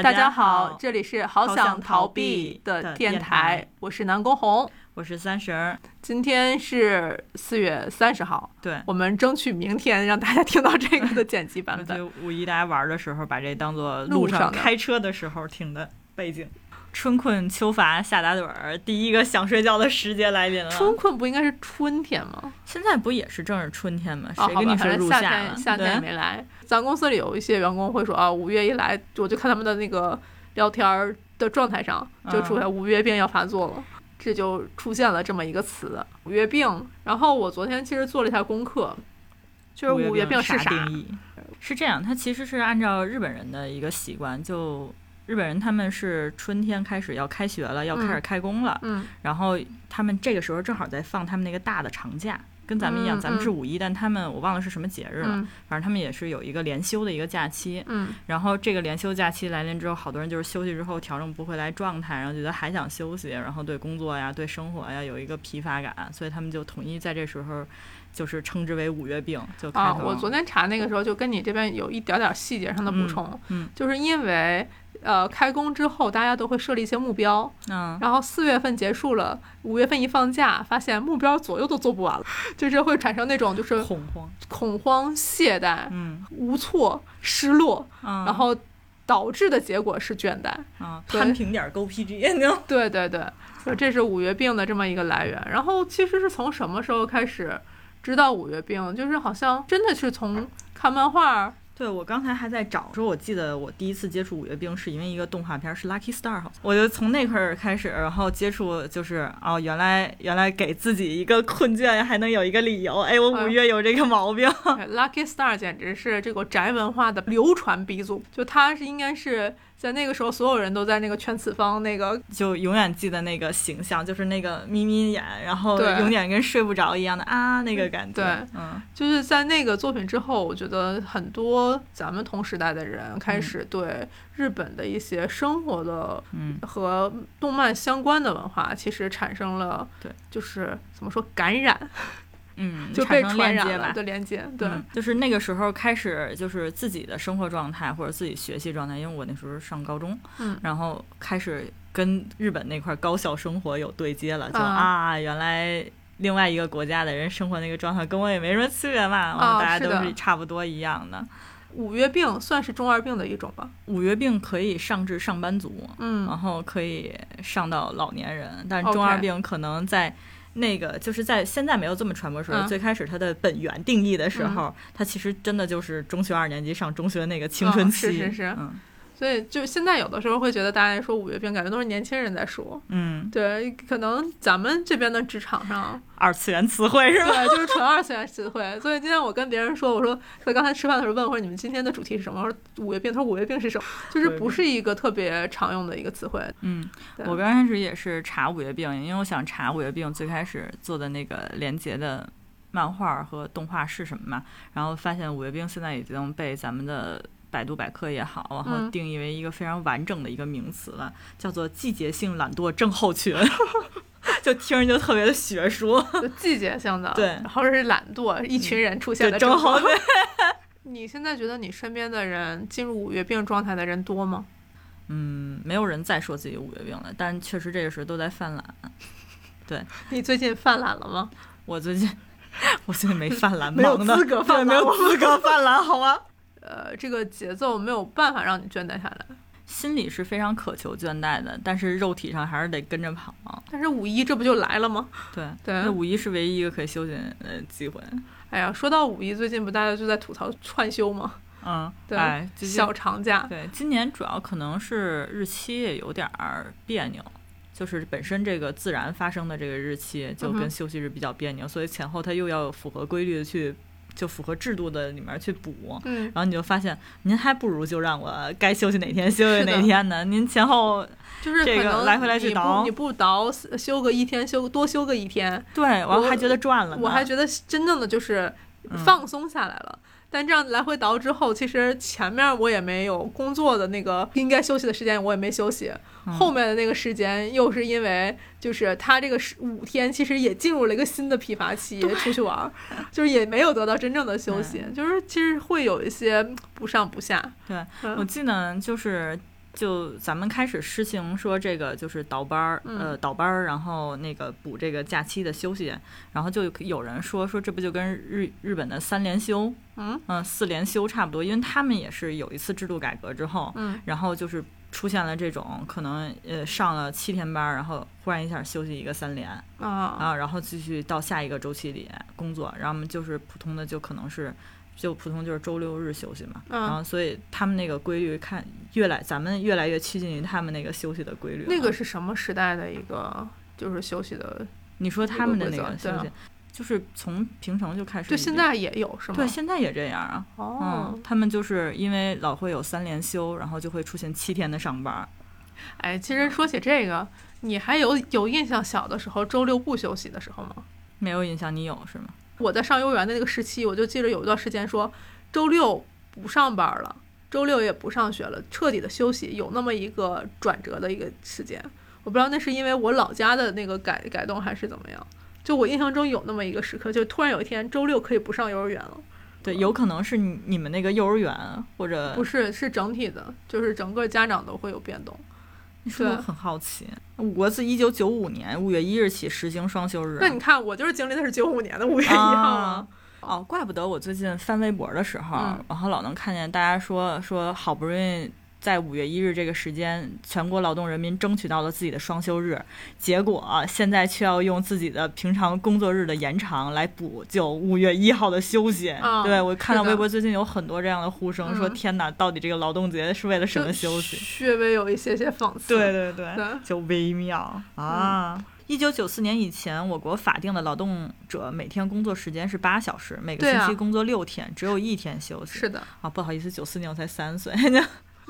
大家好，这里是好想逃避的电台，我是南宫红，我是三十。今天是四月三十号，对，我们争取明天让大家听到这个的剪辑版本。五一大家玩的时候，把这当做路上开车的时候听的背景。春困秋乏夏打盹儿，第一个想睡觉的时节来临了。春困不应该是春天吗？现在不也是正是春天吗？谁跟你说入夏了？夏天没来。咱公司里有一些员工会说啊，五月一来，我就看他们的那个聊天的状态上就出现五月病要发作了，这就出现了这么一个词“五月病”。然后我昨天其实做了一下功课，就是五月病是啥定义？是这样，它其实是按照日本人的一个习惯就。日本人他们是春天开始要开学了，要开始开工了。嗯，然后他们这个时候正好在放他们那个大的长假，跟咱们一样，咱们是五一，但他们我忘了是什么节日了。反正他们也是有一个连休的一个假期。嗯，然后这个连休假期来临之后，好多人就是休息之后调整不回来状态，然后觉得还想休息，然后对工作呀、对生活呀有一个疲乏感，所以他们就统一在这时候就是称之为五月病。就啊，我昨天查那个时候就跟你这边有一点点细节上的补充。嗯，就是因为。呃，开工之后，大家都会设立一些目标，嗯，然后四月份结束了，五月份一放假，发现目标左右都做不完了，就是会产生那种就是恐慌、恐慌、懈怠、嗯，无措、失落，然后导致的结果是倦怠，啊，摊平点狗屁 G，对对对，这是五月病的这么一个来源。然后其实是从什么时候开始知道五月病？就是好像真的是从看漫画。对，我刚才还在找，说我记得我第一次接触五月病是因为一个动画片，是 Lucky Star 哈，我就从那块儿开始，然后接触就是哦，原来原来给自己一个困倦还能有一个理由，哎，我五月有这个毛病。Lucky Star 简直是这个宅文化的流传鼻祖，就它是应该是。在那个时候，所有人都在那个圈此方，那个就永远记得那个形象，就是那个眯眯眼，然后永远跟睡不着一样的啊，那个感觉。对，嗯，就是在那个作品之后，我觉得很多咱们同时代的人开始对日本的一些生活的和动漫相关的文化，其实产生了对，就是怎么说感染。嗯，就被传染了对连接，对，就是那个时候开始，就是自己的生活状态或者自己学习状态，因为我那时候上高中，嗯，然后开始跟日本那块高校生活有对接了，就啊，原来另外一个国家的人生活那个状态跟我也没什么区别嘛，大家都是差不多一样的。五月病算是中二病的一种吧？五月病可以上至上班族，嗯，然后可以上到老年人，但中二病可能在。那个就是在现在没有这么传播出来。最开始它的本源定义的时候，它其实真的就是中学二年级上中学那个青春期。是是是。嗯。所以，就现在有的时候会觉得，大家说五月病，感觉都是年轻人在说。嗯，对，可能咱们这边的职场上，二次元词汇是吧？对，就是纯二次元词汇。所以今天我跟别人说，我说，他刚才吃饭的时候问我说，你们今天的主题是什么？我说五月病。他说五月病是什么？就是不是一个特别常用的一个词汇。嗯，我刚开始也是查五月病，因为我想查五月病最开始做的那个连接的漫画和动画是什么嘛，然后发现五月病现在已经被咱们的。百度百科也好，然后定义为一个非常完整的一个名词了，叫做季节性懒惰症候群，就听着就特别的学术。季节性的，对，然后是懒惰，一群人出现的症候群。你现在觉得你身边的人进入五月病状态的人多吗？嗯，没有人再说自己五月病了，但确实这个时候都在犯懒。对你最近犯懒了吗？我最近，我最近没犯懒，没有资格犯懒，没有资格犯懒，好吗？呃，这个节奏没有办法让你倦怠下来，心里是非常渴求倦怠的，但是肉体上还是得跟着跑。但是五一这不就来了吗？对对，那五一是唯一一个可以休息的机会。哎呀，说到五一，最近不大家就在吐槽串休吗？嗯，对，小长假。对，今年主要可能是日期也有点儿别扭，就是本身这个自然发生的这个日期就跟休息日比较别扭，所以前后它又要符合规律的去。就符合制度的里面去补，嗯，然后你就发现，您还不如就让我该休息哪天休息哪天呢？您前后就是这个来回来去倒，你不倒休个一天，休多休个一天，对，我还觉得赚了，我还觉得真正的就是放松下来了。但这样来回倒之后，其实前面我也没有工作的那个应该休息的时间，我也没休息。后面的那个时间又是因为，就是他这个五天其实也进入了一个新的疲乏期，出去玩，就是也没有得到真正的休息，就是其实会有一些不上不下。对，我记得就是就咱们开始实行说这个就是倒班儿，呃，倒班儿，然后那个补这个假期的休息，然后就有人说说这不就跟日日本的三连休，嗯。嗯，四连休差不多，因为他们也是有一次制度改革之后，嗯，然后就是出现了这种可能呃上了七天班儿，然后忽然一下休息一个三连啊啊，然后继续到下一个周期里工作，然后我们就是普通的就可能是。就普通就是周六日休息嘛，然后所以他们那个规律看越来咱们越来越趋近于他们那个休息的规律。那个是什么时代的一个就是休息的？你说他们的那个休息，就是从平成就开始，就现在也有是吗？对，现在也这样啊。哦，他们就是因为老会有三连休，然后就会出现七天的上班。哎，其实说起这个，你还有有印象小的时候周六不休息的时候吗？没有印象，你有是吗？我在上幼儿园的那个时期，我就记得有一段时间说，周六不上班了，周六也不上学了，彻底的休息，有那么一个转折的一个时间。我不知道那是因为我老家的那个改改动还是怎么样。就我印象中有那么一个时刻，就突然有一天周六可以不上幼儿园了。对，有可能是你你们那个幼儿园或者不是是整体的，就是整个家长都会有变动。你说我很好奇，我自一九九五年五月一日起实行双休日。那你看，我就是经历的是九五年的五月一号啊。哦，怪不得我最近翻微博的时候，然后老能看见大家说说好不容易。在五月一日这个时间，全国劳动人民争取到了自己的双休日，结果现在却要用自己的平常工作日的延长来补救五月一号的休息。对我看到微博最近有很多这样的呼声，说天哪，到底这个劳动节是为了什么休息？略微有一些些讽刺。对对对，就微妙啊！一九九四年以前，我国法定的劳动者每天工作时间是八小时，每个星期工作六天，只有一天休息。是的啊，不好意思，九四年我才三岁。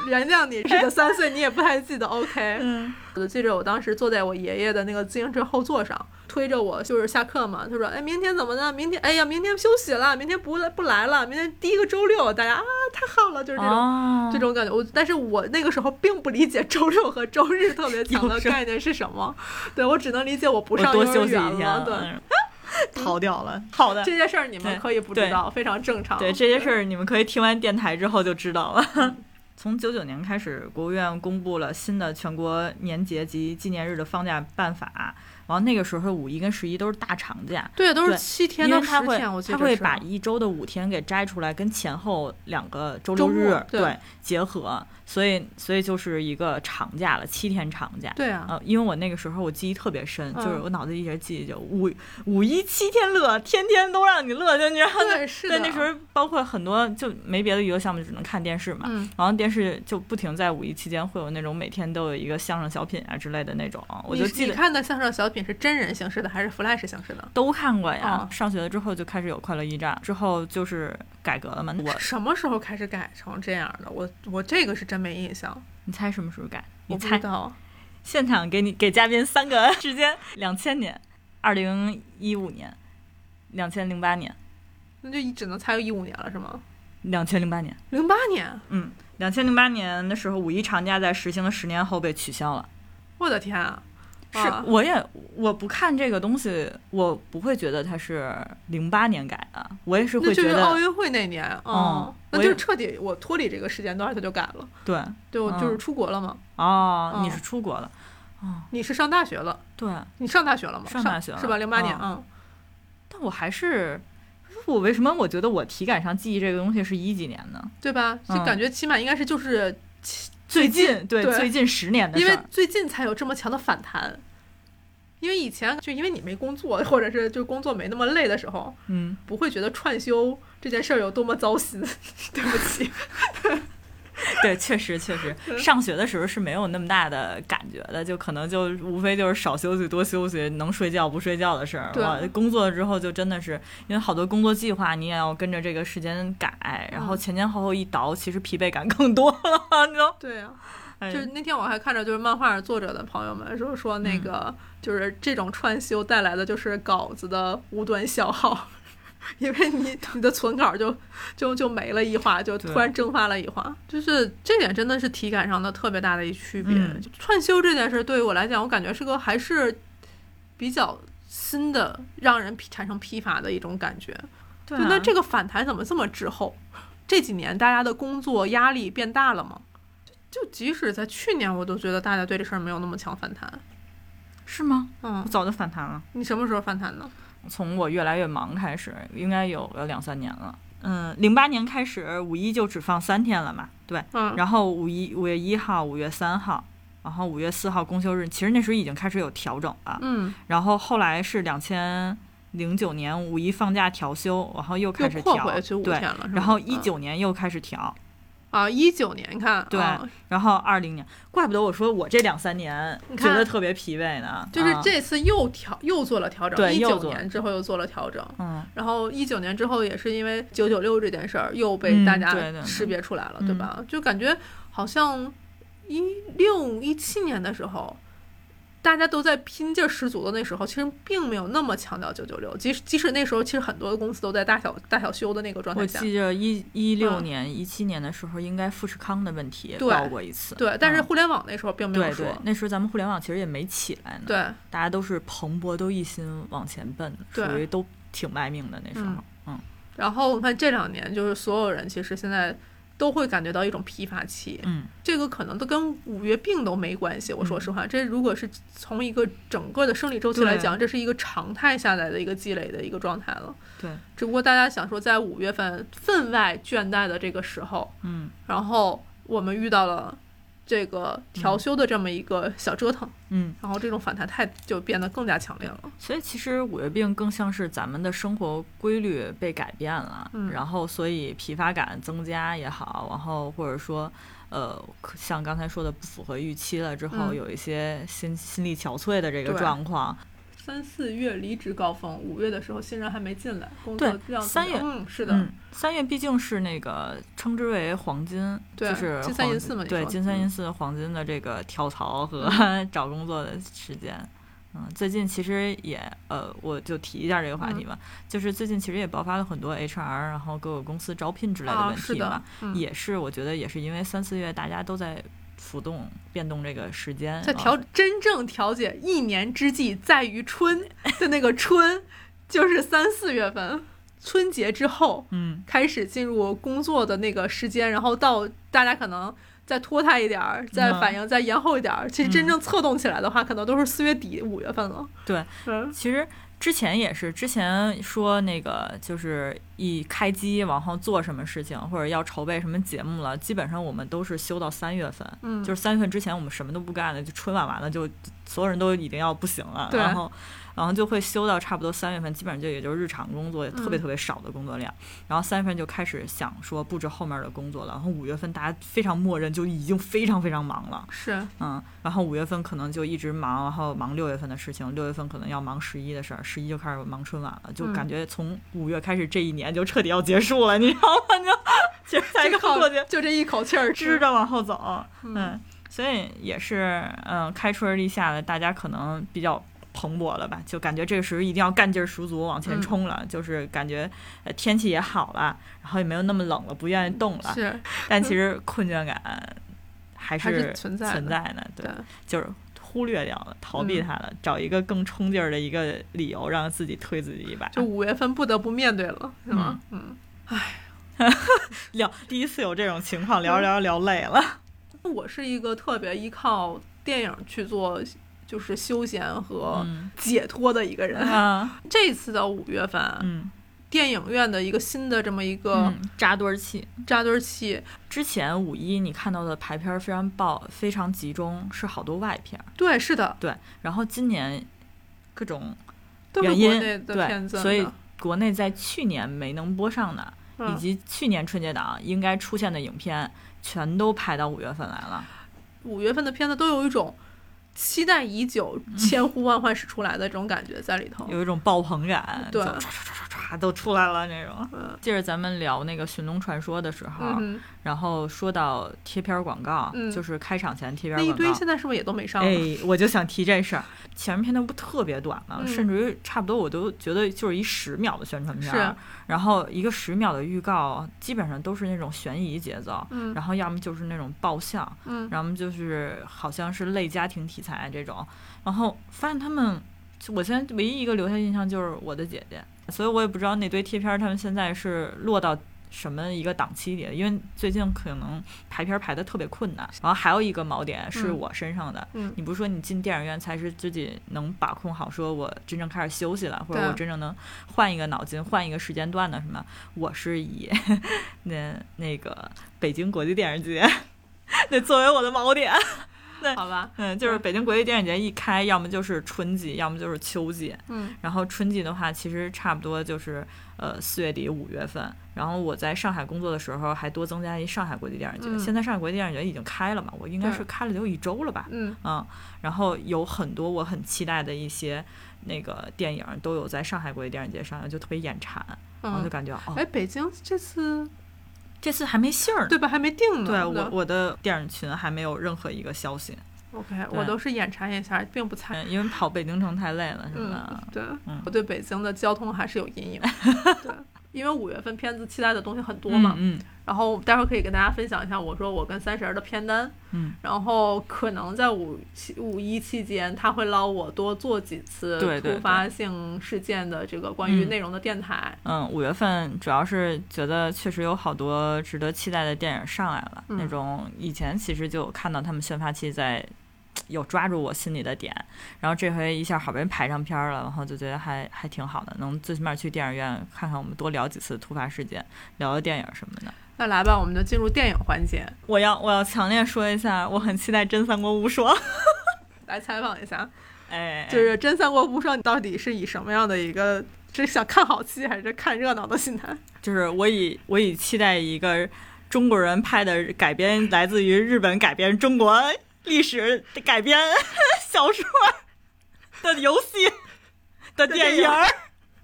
原谅你，这个三岁，你也不太记得。OK，嗯，我就记着我当时坐在我爷爷的那个自行车后座上，推着我，就是下课嘛。他说：“哎，明天怎么呢？明天，哎呀，明天休息了，明天不来不来了，明天第一个周六，大家啊，太好了，就是这种这种感觉。我，但是我那个时候并不理解周六和周日特别强的概念是什么。对我只能理解我不上幼儿园了。对，逃掉了。好的，这些事儿你们可以不知道，非常正常。对这些事儿，你们可以听完电台之后就知道了。从九九年开始，国务院公布了新的全国年节及纪念日的放假办法。然后那个时候，五一跟十一都是大长假，对，都是七天到十天。我他会把一周的五天给摘出来，跟前后两个周六日对结合。所以，所以就是一个长假了，七天长假。对啊，呃，因为我那个时候我记忆特别深，就是我脑子一直记忆就五五一七天乐，天天都让你乐，就你知道对，是 的。那时候包括很多就没别的娱乐项目，只能看电视嘛。嗯。然后电视就不停在五一期间会有那种每天都有一个相声小品啊之类的那种，我就记得。你看的相声小品是真人形式的还是 Flash 形式的？都看过呀。上学了之后就开始有快乐驿站，之后就是改革了吗。我什么时候开始改成这样的？我我这个是真没印象。你猜什么时候改？你猜到？现场给你给嘉宾三个 时间：两千年、二零一五年、两千零八年。那就只能猜一五年了，是吗？两千零八年。零八年。嗯，两千零八年的时候，五一长假在实行了十年后被取消了。我的天啊！是，我也我不看这个东西，我不会觉得它是零八年改的，我也是会觉得奥运会那年，嗯，那就彻底我脱离这个时间段，它就改了。对，对，我就是出国了嘛。哦，你是出国了，哦，你是上大学了。对，你上大学了吗？上大学了是吧？零八年，嗯。但我还是，我为什么我觉得我体感上记忆这个东西是一几年呢？对吧？就感觉起码应该是就是最近，对，最近十年的因为最近才有这么强的反弹。因为以前就因为你没工作，或者是就工作没那么累的时候，嗯，不会觉得串休这件事儿有多么糟心。对不起，对，确实确实，上学的时候是没有那么大的感觉的，就可能就无非就是少休息多休息，能睡觉不睡觉的事儿。对，工作之后就真的是，因为好多工作计划你也要跟着这个时间改，然后前前后后一倒，其实疲惫感更多了，你知道？对呀。就是那天我还看着，就是漫画作者的朋友们说说那个，就是这种串休带来的就是稿子的无端消耗，因为你你的存稿就就就没了一画，就突然蒸发了一画，就是这点真的是体感上的特别大的一区别。串修这件事对于我来讲，我感觉是个还是比较新的，让人产生疲乏的一种感觉。对，那这个反弹怎么这么滞后？这几年大家的工作压力变大了吗？就即使在去年，我都觉得大家对这事儿没有那么强反弹。是吗？嗯我，早就反弹了。你什么时候反弹的？从我越来越忙开始，应该有有两三年了。嗯，零八年开始五一就只放三天了嘛，对。嗯，然后五一五月一号、五月三号，然后五月四号公休日，其实那时候已经开始有调整了。嗯，然后后来是两千零九年五一放假调休，然后又开始调，扩回去五对。天了，对然后一嗯九年又开始调，啊，一九年，你看，对啊然后二零年，怪不得我说我这两三年觉得特别疲惫呢。就是啊这次又调又做了调整，一九年之后又做了调整，嗯，然后一九年之后也是因为九九六这件事儿又被嗯大家识别出来了，嗯对吧？就感觉好像一六一七年的时候。大家都在拼劲儿十足的那时候，其实并没有那么强调九九六，即使即使那时候，其实很多的公司都在大小大小休的那个状态下，我记着一一六嗯年、一七年的时候，应该富士康的问题也对报过一次。对，但是嗯互联网那时候并没有说，对对，那时候咱们互联网其实也没起来呢，对大家都是蓬勃，都一心往前奔，属于都挺卖命的那时候。嗯然后我看这两年，就是所有人其实现在都会感觉到一种疲乏期，嗯。这个可能都跟五月病都没关系。我说实话，这如果是从一个整个的生理周期来讲，这是一个常态下来的一个积累的一个状态了。对，只不过大家想说，在五月份分外倦怠的这个时候，嗯。然后我们遇到了这个调休的这么一个小折腾，嗯，然后这种反弹态就变得更加强烈了。所以其实五月病更像是咱们的生活规律被改变了，嗯。然后所以疲乏感增加也好，然后或者说。呃，像刚才说的不符合预期了之后，嗯。有一些心心力憔悴的这个状况，三四月离职高峰，五月的时候新人还没进来，工对作量三月嗯是的，嗯，三月毕竟是那个称之为黄金，对就是金三银黄四嘛对金三嗯银四黄金的这个跳槽和 找工作的时间。嗯，最近其实也呃，我就提一下这个话嗯题吧，就是最近其实也爆发了很多 HR，然后各个公司招聘之类的啊问题嘛，是，嗯。也是我觉得也是因为三四月大家都在浮动变动这个时间，啊在调真正调节一年之计在于春的那个春，就是三四月份春节之后嗯开始进入工作的那个时间，然后到大家可能再拖沓一点儿，再嗯反应再延后一点儿。其实真嗯正策动起来的话，可能都是四月底五月份了。对，嗯其实之前也是，之前说那个就是一开机往后做什么事情，或者要筹备什么节目了，基本上我们都是休到三月份。嗯，就是三月份之前我们什么都不干了，就春晚完了就所有人都已经要不行了，然后然后就会休到差不多三月份，基本上就也就是日常工作也特别嗯特别少的工作量，然后三月份就开始想说布置后面的工作了，然后五月份大家非常默认就已经非常非常忙了，是。嗯，然后五月份可能就一直忙，然后忙六月份的事情，六月份可能要忙十一的事儿，十一就开始忙春晚了，就嗯。感觉从五月开始这一年就彻底要结束了，你知道吗？就其实才刚过去，就这一口气儿支着往后走，嗯。嗯，所以也是，嗯，开春立夏的，大家可能比较蓬勃了吧，就感觉这个时候一定要干劲儿十足往前嗯冲了，就是感觉呃天气也好了，然后也没有那么冷了，不愿意动了，是但其实困倦感还还是是存在存在的，对对，就是忽略掉了，逃避嗯它了，找一个更冲劲儿的一个理由，让自己推自己一把。就五月份不得不面对了，是吗？嗯，聊第一次有这种情况，聊着聊着聊累了。我是一个特别依靠电影去做就是休闲和嗯解脱的一个人。啊，这次的五月份，嗯电影院的一个新的这么一个嗯，扎堆儿气。扎堆儿气，之前五一你看到的排片儿非常爆，非常集中，是好多外片儿。对，是的，对，然后今年各种都是原因国内的对片子的，所以国内在去年没能播上的，以嗯及去年春节档应该出现的影片，全都排到五月份来了。五月份的片子都有一种期待已久、千呼万唤始出来的这种感觉在里头。有一种爆棚感，对都出来了那种。嗯。接着咱们聊那个《寻龙传说》的时候，嗯，然后说到贴片儿广告，嗯。就是开场前贴片那一儿广告。堆现在是不是也都没上了？哎，我就想提这事儿，前面片段不特别短吗，嗯。甚至于差不多我都觉得就是一十秒的宣传片儿，然后一个十秒的预告，基本上都是那种悬疑节奏，嗯。然后要么就是那种爆笑，嗯。要么就是好像是类家庭题材这种，然后发现他们，我现在唯一一个留下印象就是我的姐姐，所以我也不知道那堆贴片儿他们现在是落到什么一个档期里，因为最近可能排片排的特别困难。然后还有一个锚点是我身上的，嗯你不是说你进电影院才是自己能把控好，说我真正开始休息了，或者我真正能换一个脑筋、换一个时间段的什么？我是以 那那个北京国际电影节 那作为我的锚点。好吧，嗯，就是北京国际电影节一开，要么就是春季，要么就是秋季。嗯然后春季的话，其实差不多就是呃四月底五月份。然后我在上海工作的时候，还多增加一上海国际电影节。嗯现在上海国际电影节已经开了嘛，我应该是开了得有一周了吧。嗯嗯，然后有很多我很期待的一些那个电影都有在上海国际电影节上映，就特别眼馋。然后就嗯，感觉哦，哎，北京这次这次还没信儿呢。对吧？还没定呢。对我我的电影群还没有任何一个消息，OK，我都是眼馋一下，并不参与。嗯，因为跑北京城太累了，是嗯吧？，对嗯，我对北京的交通还是有阴影。对，因为五月份片子期待的东西很多嘛，嗯然后待会儿可以跟大家分享一下，我说我跟三十儿的片单，嗯。然后可能在五期五一期间，他会捞我多做几次突发性事件的这个关于嗯。内容的电台。嗯，五月份主要是觉得确实有好多值得期待的电影上来了，嗯。那种以前其实就有看到他们宣发期在。有抓住我心里的点，然后这回一下好不容易排上片儿了，然后就觉得还还挺好的，能最起码去电影院看看我们多聊几次突发事件，聊聊电影什么的。那来吧，我们就进入电影环节，我要我要强烈说一下，我很期待《真三国无双》。来采访一下，哎，就是《真三国无双》，你到底是以什么样的一个是想看好戏还是看热闹的心态？就是我以我以期待一个中国人拍的改编来自于日本改编中国历史的改编 小说的游戏的电影儿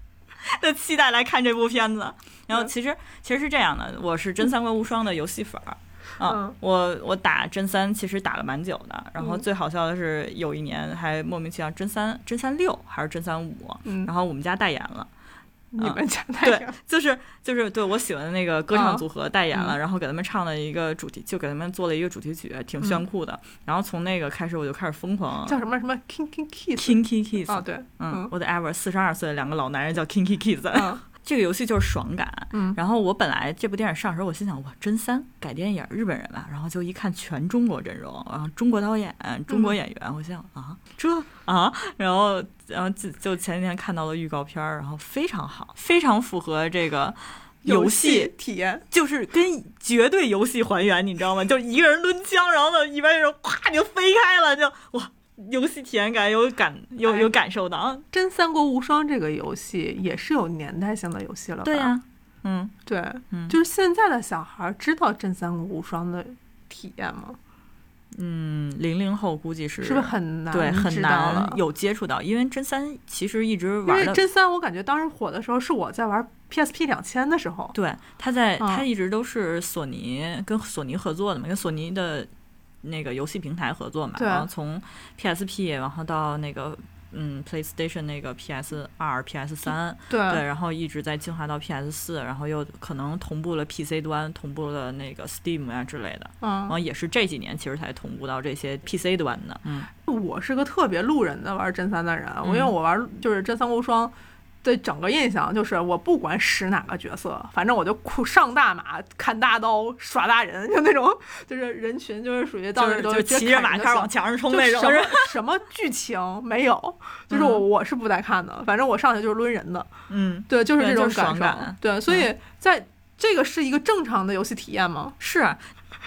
的期待来看这部片子。然后其实其实是这样的，我是真三国无双的游戏粉儿。啊嗯，我我打真三其实打了蛮久的，然后嗯最好笑的是有一年还莫名其妙真三真三六还是真三五，嗯。然后我们家代言了，你们家太对，就是就是对我喜欢的那个歌唱啊组合代言了，嗯然后给他们唱了一个主题，就给他们做了一个主题曲，挺炫酷的。然后从那个开始，我就开始疯狂叫什么什么 King King Kiss Kinky Kids，、啊，对，嗯嗯，我的 ever 四十二岁的两个老男人叫 Kinky Kids，、嗯这个游戏就是爽感。嗯。然后我本来这部电影上的时候，我心想哇，真三改电影，日本人吧，然后就一看全中国阵容，然后中国导演、中国演员，我心想啊，这啊，然后然后就就前几天看到了预告片儿，然后非常好，非常符合这个游戏体验，就是跟绝对游戏还原，你知道吗？就一个人抡枪，然后呢，一边人咵就飞开了，就哇，游戏体验感有感有有感受到。《真三国无双》这个游戏也是有年代性的游戏了吧？对呀、嗯对，嗯就是现在的小孩知道《真三国无双》的体验吗？嗯，零零后估计是是不是很难？对很难。有接触到，因为真三其实一直因为玩的。真三，我感觉当时火的时候是我在玩 PSP 两千的时候。对，他在嗯他一直都是索尼跟索尼合作的嘛，跟索尼的那个游戏平台合作嘛，然后从 PSP 然后到那个嗯 PlayStation 那个 PS 二、PS 三，对。对，然后一直在进化到 PS 四，然后又可能同步了 PC 端，同步了那个 Steam 啊之类的，然嗯，后也是这几年其实才同步到这些 PC 端的，嗯。我是个特别路人的玩真三的人，我因为嗯我玩就是真三国无双。的整个印象就是，我不管使哪个角色，反正我就酷上大马、砍大刀、耍大人，就那种，就是人群就是属于到那都骑着马开始往墙上冲那种，什么 什么剧情没有，就是我我是不带看的，反正我上去就是抡人的，嗯，对，就是对就是这种感受，对，所以在这个是一个正常的游戏体验吗？是。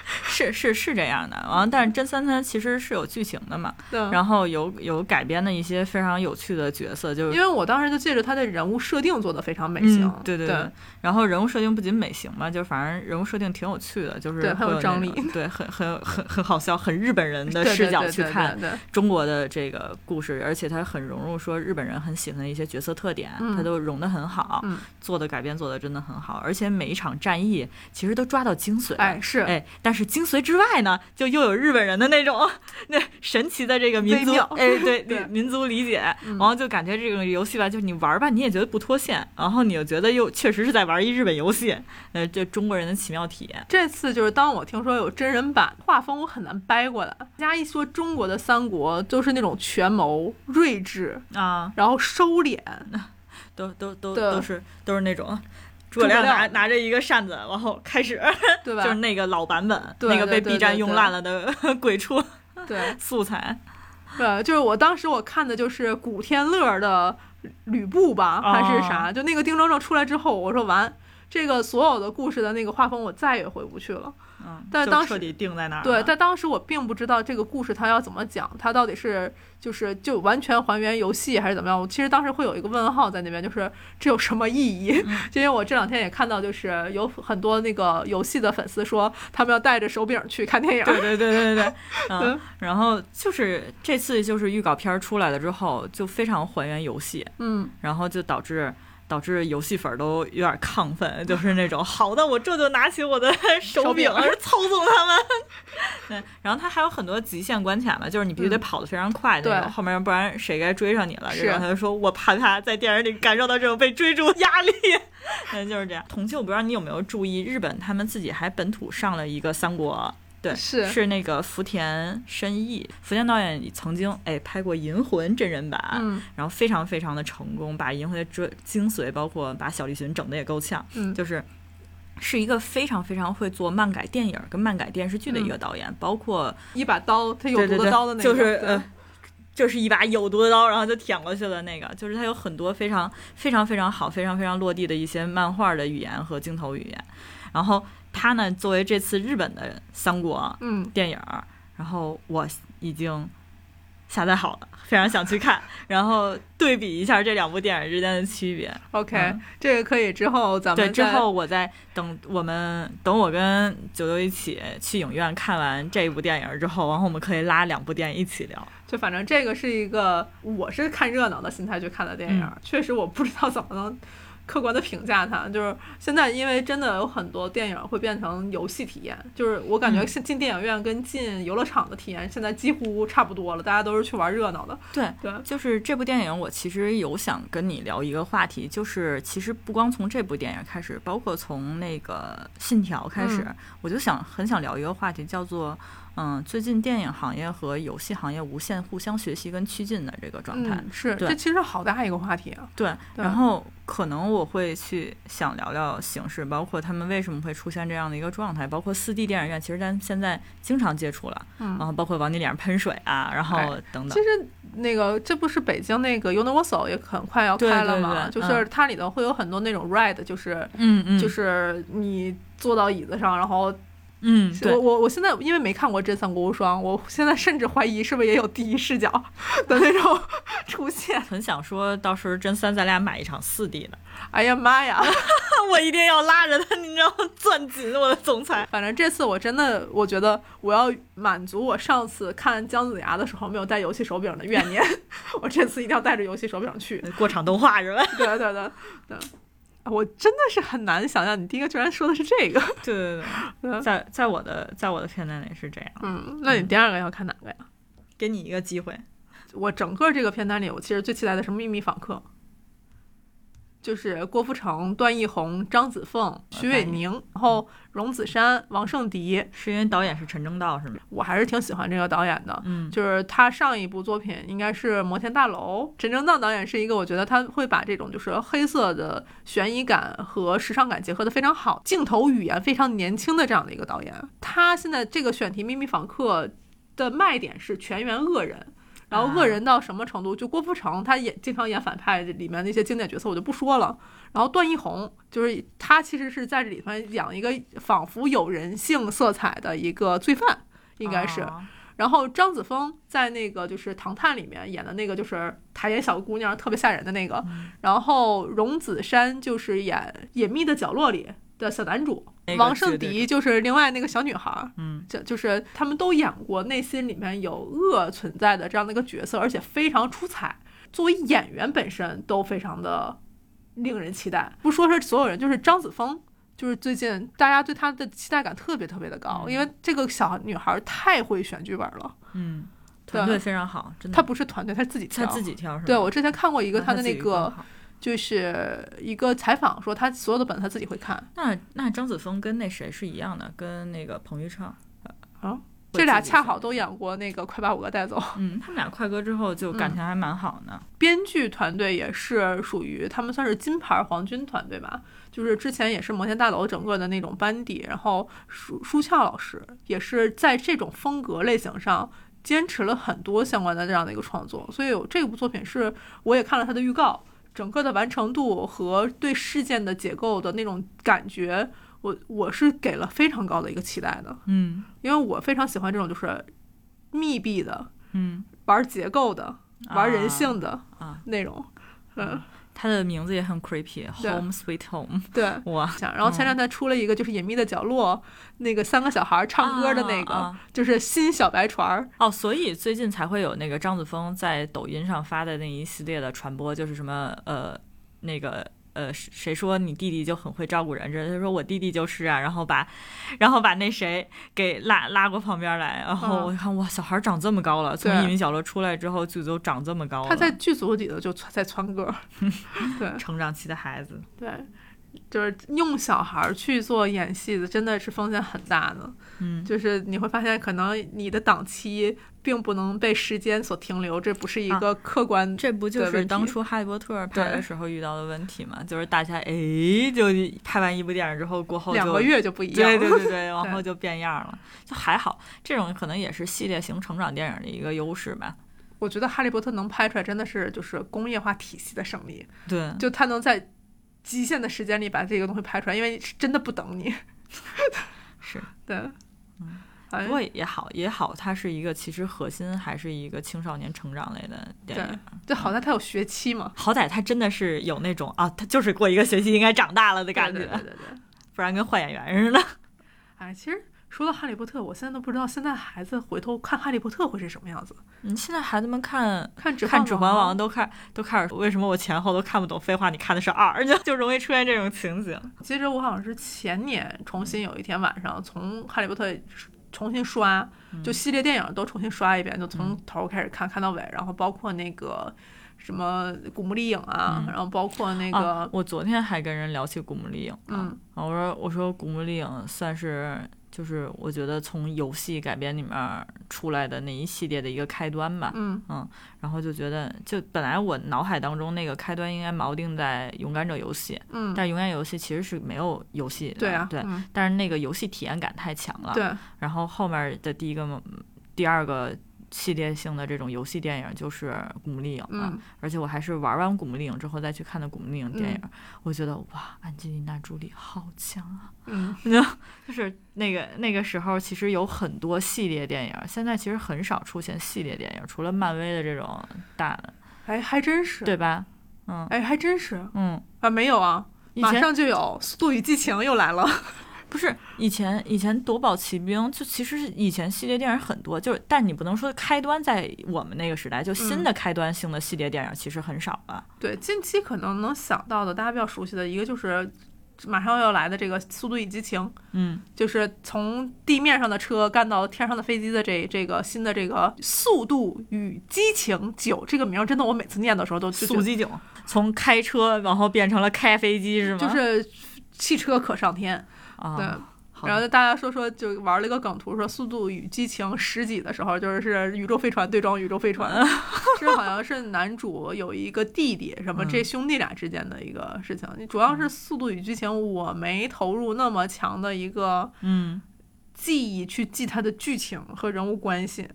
是是是这样的，完了，但是真三三其实是有剧情的嘛，对，然后有有改编的一些非常有趣的角色，就是因为我当时就借着他的人物设定做的非常美型，嗯，对对对。然后人物设定不仅美型嘛，就反正人物设定挺有趣的，就是对很有张力对，很很 很很好笑，很日本人的视角去看中国的这个故事，而且它很融入说日本人很喜欢的一些角色特点，嗯它都融得很好，嗯做的改编做的真的很好，而且每一场战役其实都抓到精髓，哎是，哎，但是精髓之外呢，就又有日本人的那种那神奇的这个民族，哎，对 对。民族理解，嗯。然后就感觉这个游戏吧，就是你玩吧，你也觉得不脱线，然后你又觉得又确实是在玩一日本游戏，呃，这中国人的奇妙体验。这次就是当我听说有真人版画风，我很难掰过来。大家一说中国的三国，都是那种权谋、睿智，啊，然后收敛，都都都都是都是那种诸葛亮拿拿着一个扇子，然后开始，对吧？就是那个老版本，对那个被 B 站用烂了的 鬼畜对素材。对，就是我当时我看的就是古天乐的吕布吧，还是啥？就那个丁正正出来之后，我说完。这个所有的故事的那个画风，我再也回不去了。嗯，但当时就彻底定在那儿。对，但当时我并不知道这个故事它要怎么讲，它到底是就是就完全还原游戏还是怎么样？我其实当时会有一个问号在那边，就是这有什么意义？嗯 就因为我这两天也看到，就是有很多那个游戏的粉丝说，他们要带着手柄去看电影。对对对对对对，嗯嗯，然后就是这次就是预告片儿出来了之后，就非常还原游戏，嗯，然后就导致导致游戏粉儿都有点亢奋，就是那种好的，我这就拿起我的手手柄柄操纵他们。对，然后它还有很多极限关卡嘛，就是你必须得嗯跑得非常快那种，对后面不然谁该追上你了？是这种他就说我怕他在电影里感受到这种被追逐压力。嗯，就是这样。同期我不知道你有没有注意，日本他们自己还本土上了一个三国。对，是是那个福田伸义，福田导演曾经哎拍过《银魂》真人版，嗯然后非常非常的成功，把《银魂》的追精髓，包括把小栗旬整的也够呛，嗯，就是是一个非常非常会做漫改电影跟漫改电视剧的一个导演，包括一把刀，他有毒的刀的那个，就是呃。就是一把有毒的刀，然后就舔过去了。那个就是他有很多非常非常非常好、非常非常落地的一些漫画的语言和镜头语言。然后它呢，作为这次日本的三国嗯，电影儿，然后我已经下载好了，非常想去看，然后对比一下这两部电影之间的区别。OK，、嗯这个可以之后咱们对，之后我再等我们等我跟九九一起去影院看完这一部电影之后，然后我们可以拉两部电影一起聊。就反正这个是一个我是看热闹的心态去看的电影，嗯确实我不知道怎么能客观的评价它。就是现在因为真的有很多电影会变成游戏体验，就是我感觉嗯进进电影院跟进游乐场的体验现在几乎差不多了，大家都是去玩热闹的。对，对，就是这部电影，我其实有想跟你聊一个话题，就是其实不光从这部电影开始，包括从那个《信条》开始，嗯我就想很想聊一个话题，叫做嗯，最近电影行业和游戏行业无限互相学习跟趋近的这个状态。嗯，是这其实好大一个话题啊。对，对然后可能我会去想聊聊形式，包括他们为什么会出现这样的一个状态，包括四 D 电影院，其实咱现在经常接触了，嗯然后包括往你脸上喷水啊，然后哎等等其。实那个这不是北京那个 Universal 也很快要开了嘛？对就是它里头会有很多那种 ride，就是、嗯嗯，就是你坐到椅子上，然后嗯，对我，我我现在因为没看过《真三国无双》，我现在甚至怀疑是不是也有第一视角的那种 出现。很想说到时候真三咱俩买一场四 D 的，哎呀妈呀！我一定要拉着他，你知道吗？攥紧我的总裁。反正这次我真的，我觉得我要满足我上次看姜子牙的时候没有带游戏手柄的怨念，我这次一定要带着游戏手柄去。过场动画是吧？对对对对，我真的是很难想象你第一个居然说的是这个。对对对，嗯在在我的在我的片单里是这样。嗯，那你第二个要看哪个呀？给你一个机会，我整个这个片单里，我其实最期待的是《秘密访客》，就是郭富城、段奕宏、张子枫、徐伟宁，然后荣梓杉、王圣迪，是因为导演是陈正道是吗？我还是挺喜欢这个导演的。嗯，就是他上一部作品应该是《摩天大楼》，陈正道导演是一个，我觉得他会把这种就是黑色的悬疑感和时尚感结合的非常好，镜头语言非常年轻的这样的一个导演。他现在这个选题《秘密访客》的卖点是全员恶人。然后恶人到什么程度？就郭富城，他演经常演反派，里面那些经典角色我就不说了。然后段奕宏，就是他其实是在这里面演一个仿佛有人性色彩的一个罪犯，应该是。哦然后张子枫在那个就是《唐探》里面演的那个就是台演小姑娘，特别吓人的那个。然后荣梓杉就是演《隐秘的角落》里的小男主，王圣迪就是另外那个小女孩儿。嗯，这就是他们都演过内心里面有恶存在的这样的一个角色，而且非常出彩。作为演员本身都非常的令人期待。不说是所有人，就是张子枫，就是最近大家对她的期待感特别特别的高，因为这个小女孩太会选剧本了。嗯，团队非常好，真的。她不是团队，她自己挑。他自己挑是吧？对，我之前看过一一个她的那个，就是一个采访，说他所有的本他自己会看。那那张子枫跟那谁是一样的，跟那个彭昱畅啊，这俩恰好都演过那个《快把我哥带走》。嗯，他们俩快歌之后就感情还蛮好呢。编剧团队也是属于他们算是金牌黄金团队吧，就是之前也是摩天大楼整个的那种班底，然后舒舒翘老师也是在这种风格类型上坚持了很多相关的这样的一个创作，所以有这部作品是我也看了他的预告，整个的完成度和对事件的结构的那种感觉。我我是给了非常高的一个期待的，嗯，因为我非常喜欢这种就是密闭的，嗯，玩结构的、玩人性的啊内容，嗯，它的名字也很 creepy，Home Sweet Home，对，哇，然后前两天出了一个就是隐秘的角落，那个三个小孩唱歌的那个，就是新小白船儿。哦，所以最近才会有那个张子枫在抖音上发的那一系列的传播，就是什么呃那个。呃，谁说你弟弟就很会照顾人？这他说我弟弟就是啊，然后把，然后把那谁给拉拉过旁边来，然后我看哇，小孩长这么高了，从密云小楼出来之后就都长这么高了。他在剧组里头就在窜个，对，成长期的孩子，对。就是用小孩去做演戏的，真的是风险很大的。嗯，就是你会发现，可能你的档期并不能被时间所停留，这不是一个客观。这不就是当初《哈利波特》拍的时候遇到的问题吗？就是大家哎，就拍完一部电影之后，过后两个月就不一样。对对对对，然 后就变样了。就还好，这种可能也是系列型成长电影的一个优势吧。我觉得《哈利波特》能拍出来，真的是就是工业化体系的胜利。对，就它能在。极限的时间里把这个东西拍出来，因为是真的不等你。是对，嗯，不过也好也好，它是一个其实核心还是一个青少年成长类的电影。对，好在它有学期嘛，好歹它真的是有那种啊，它就是过一个学期应该长大了的感觉。对对对对，不然跟换演员似的。哎，其实。说到哈利波特，我现在都不知道现在孩子回头看哈利波特会是什么样子。嗯，现在孩子们看看指看指环王都看都开始，为什么我前后都看不懂？废话，你看的是二，就就容易出现这种情景。其实我好像是前年重新有一天晚上从哈利波特重新刷，就系列电影都重新刷一遍，就从头开始看看到尾，然后包括那个什么古墓丽影啊，然后包括那个我昨天还跟人聊起古墓丽影，嗯，我说我说古墓丽影算是。就是我觉得从游戏改编里面出来的那一系列的一个开端吧，嗯。嗯，然后就觉得，就本来我脑海当中那个开端应该锚定在勇敢者游戏，嗯，但是勇敢游戏其实是没有游戏的，对啊，对，但是那个游戏体验感太强了，对，然后后面的第一个、第二个。系列性的这种游戏电影就是《古墓丽影》啊，而且我还是玩完《古墓丽影》之后再去看的《古墓丽影》电影，我觉得哇，安吉丽娜·朱莉好强啊！嗯，就是那个那个时候，其实有很多系列电影，现在其实很少出现系列电影，除了漫威的这种大的，哎，还真是，对吧？嗯，哎，还真是，嗯。啊，没有啊，马上就有《速度与激情》又来了。不是以前以前夺宝奇兵就其实是以前系列电影很多，就是但你不能说开端在我们那个时代，就新的开端性的系列电影其实很少了。对，近期可能能想到的大家比较熟悉的一个就是马上要来的这个《速度与激情》，嗯，就是从地面上的车干到天上的飞机的这这个新的这个《速度与激情九》这个名真的我每次念的时候都速激九，从开车然后变成了开飞机是吗？就是汽车可上天。对，然后大家说说就玩了一个梗图，说《速度与激情》十几的时候，就是是宇宙飞船对撞宇宙飞船，这好像是男主有一个弟弟，什么这兄弟俩之间的一个事情。主要是《速度与激情》，我没投入那么强的一个嗯。记忆去记它的剧情和人物关系，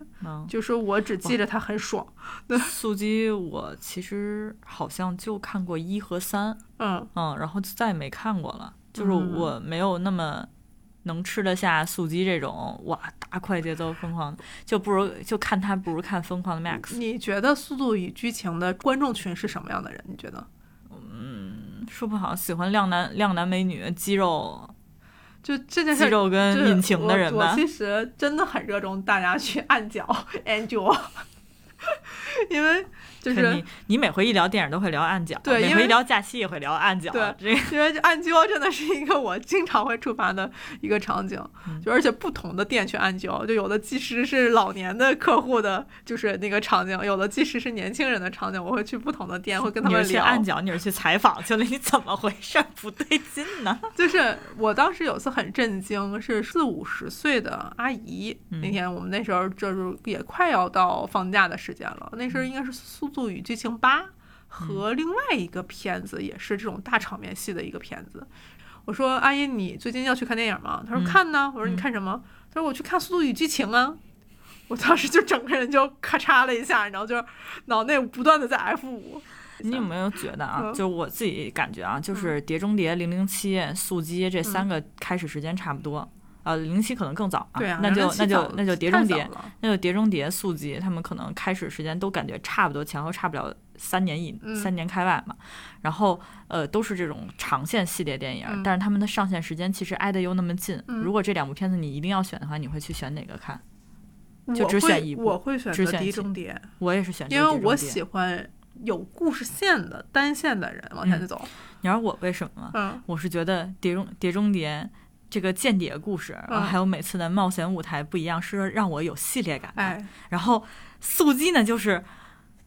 就是我只记着它很爽。速激我其实好像就看过一和三，嗯。嗯，然后就再也没看过了。就是我没有那么能吃得下素鸡这种哇大快节奏疯狂，就不如就看他不如看疯狂的 Max。你觉得《速度与激情》的观众群是什么样的人？你觉得？嗯，说不好，喜欢靓男靓男美女肌肉，就这件事肌肉跟引擎的人吧。我其实真的很热衷大家去按脚 angel。因为就是你你每回一聊电影都会聊暗角，对因为每回一聊假期也会聊暗角，对因为暗礁真的是一个我经常会触发的一个场景，嗯就而且不同的店去暗礁，就有的技师是老年的客户的，就是那个场景，有的技师是年轻人的场景，我会去不同的店，会跟他你是去们聊。暗角，你是去采访去了，你怎么回事？不对劲呢？就是我当时有次很震惊，是四五十岁的阿姨，嗯那天我们那时候就是也快要到放假的时间了，那时候应该是《速度与激情八》和另外一个片子，也是这种大场面戏的一个片子。我说：“阿姨，你最近要去看电影吗？”她说：“嗯看呢。”我说：“你嗯看什么？”她说：“我去看《速度与激情》啊。”我当时就整个人就咔嚓了一下，然后就是脑内不断的在 F 五。你有没有觉得啊？嗯就我自己感觉啊，就是《碟中谍》、《零零七》、《速激》这三个开始时间差不多。呃，零零七可能更早啊，对啊，那就那就那就《碟中谍》，那就《碟中谍》、速激，他们可能开始时间都感觉差不多，前后差不了三年以、嗯三年开外嘛。然后呃，都是这种长线系列电影，嗯但是他们的上线时间其实挨得又那么近。嗯如果这两部片子你一定要选的话，你会去选哪个看？就只选一部我会选碟中谍》。我也是选因为我喜欢有故事线的单线的人往前走。你知道我为什么吗？嗯我是觉得《碟中碟中谍》这个间谍故事，然后嗯还有每次的冒险舞台不一样，是让我有系列感的。哎，然后速激呢，就是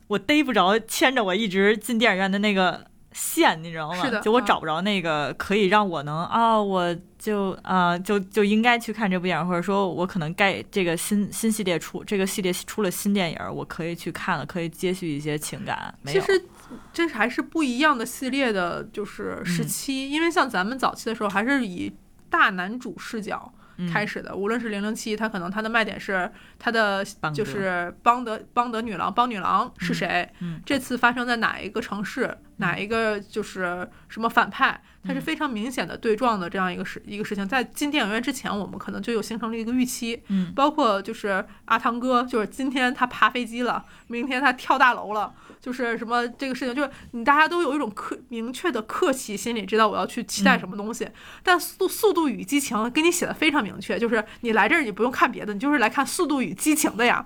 我逮不着牵着我一直进电影院的那个线，你知道吗？是的嗯就我找不着那个可以让我能啊、我就啊、就就应该去看这部电影，或者说我可能该这个新新系列出这个系列出了新电影，我可以去看了，可以接续一些情感。没有，其实这还是不一样的系列的，就是时期。因为像咱们早期的时候，还是以大男主视角嗯。开始的。无论是零零七，它可能它的卖点是它的就是邦德邦德女郎邦女郎是谁，嗯。这次发生在哪一个城市，哪一个就是什么反派，它是嗯非常明显的对撞的这样一个事一个事情。在进电影院之前，我们可能就有形成了一个预期，嗯包括就是阿汤哥，就是今天他爬飞机了，明天他跳大楼了，就是什么这个事情，就是你大家都有一种客明确的客气心理，知道我要去期待什么东西。但速速度与激情给你写的非常明确，就是你来这儿你不用看别的，你就是来看速度与激情的呀。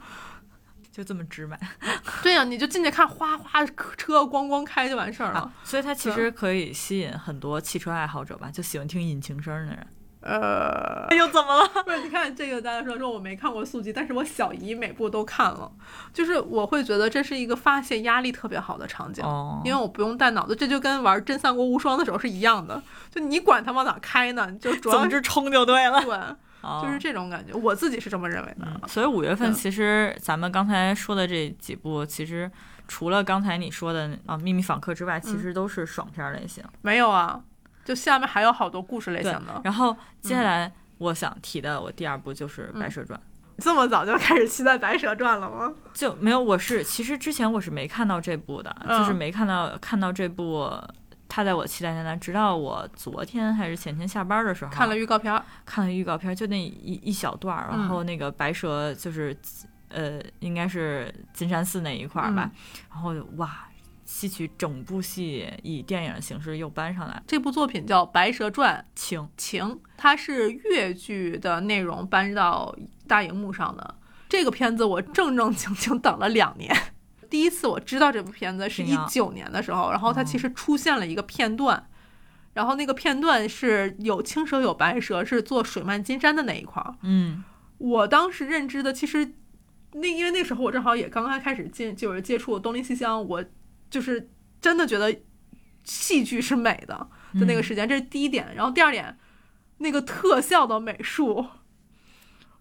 就这么直白 对呀、你就进去看哗哗车咣咣开就完事儿了。啊，所以它其实可以吸引很多汽车爱好者吧，就喜欢听引擎声的人。呃，哎呦，怎么了？不是，你看这个，大家说说我没看过速激，但是我小姨每部都看了，就是我会觉得这是一个发泄压力特别好的场景。哦，因为我不用带脑子，这就跟玩《真三国无双》的时候是一样的，就你管它往哪开呢，你就主要是总之冲就对了。对，哦就是这种感觉，我自己是这么认为的。嗯，所以五月份嗯其实咱们刚才说的这几部，其实除了刚才你说的啊《秘密访客》之外，其实都是爽片类型。没有啊，就下面还有好多故事类型的，，然后接下来我想提的，我第二部就是《白蛇传》。这么早就开始期待《白蛇传》了吗？就没有，我是其实之前我是没看到这部的，嗯就是没看到看到这部，它在我期待清单，直到我昨天还是前天下班的时候看了预告片儿，看了预告片，就那一一小段儿，嗯然后那个白蛇就是，呃，应该是金山寺那一块儿吧，嗯然后哇，戏曲整部戏以电影形式又搬上来，这部作品叫《白蛇传情，情》，它是越剧的内容搬到大荧幕上的。这个片子我正正经经等了两年。第一次我知道这部片子是一九年的时候，然后它嗯其实出现了一个片段，然后那个片段是有青蛇有白蛇，是做水漫金山的那一块儿。嗯我当时认知的其实那因为那时候我正好也刚刚开始进就是接触东林西乡，我就是真的觉得戏剧是美的的那个时间，这是第一点。然后第二点，那个特效的美术，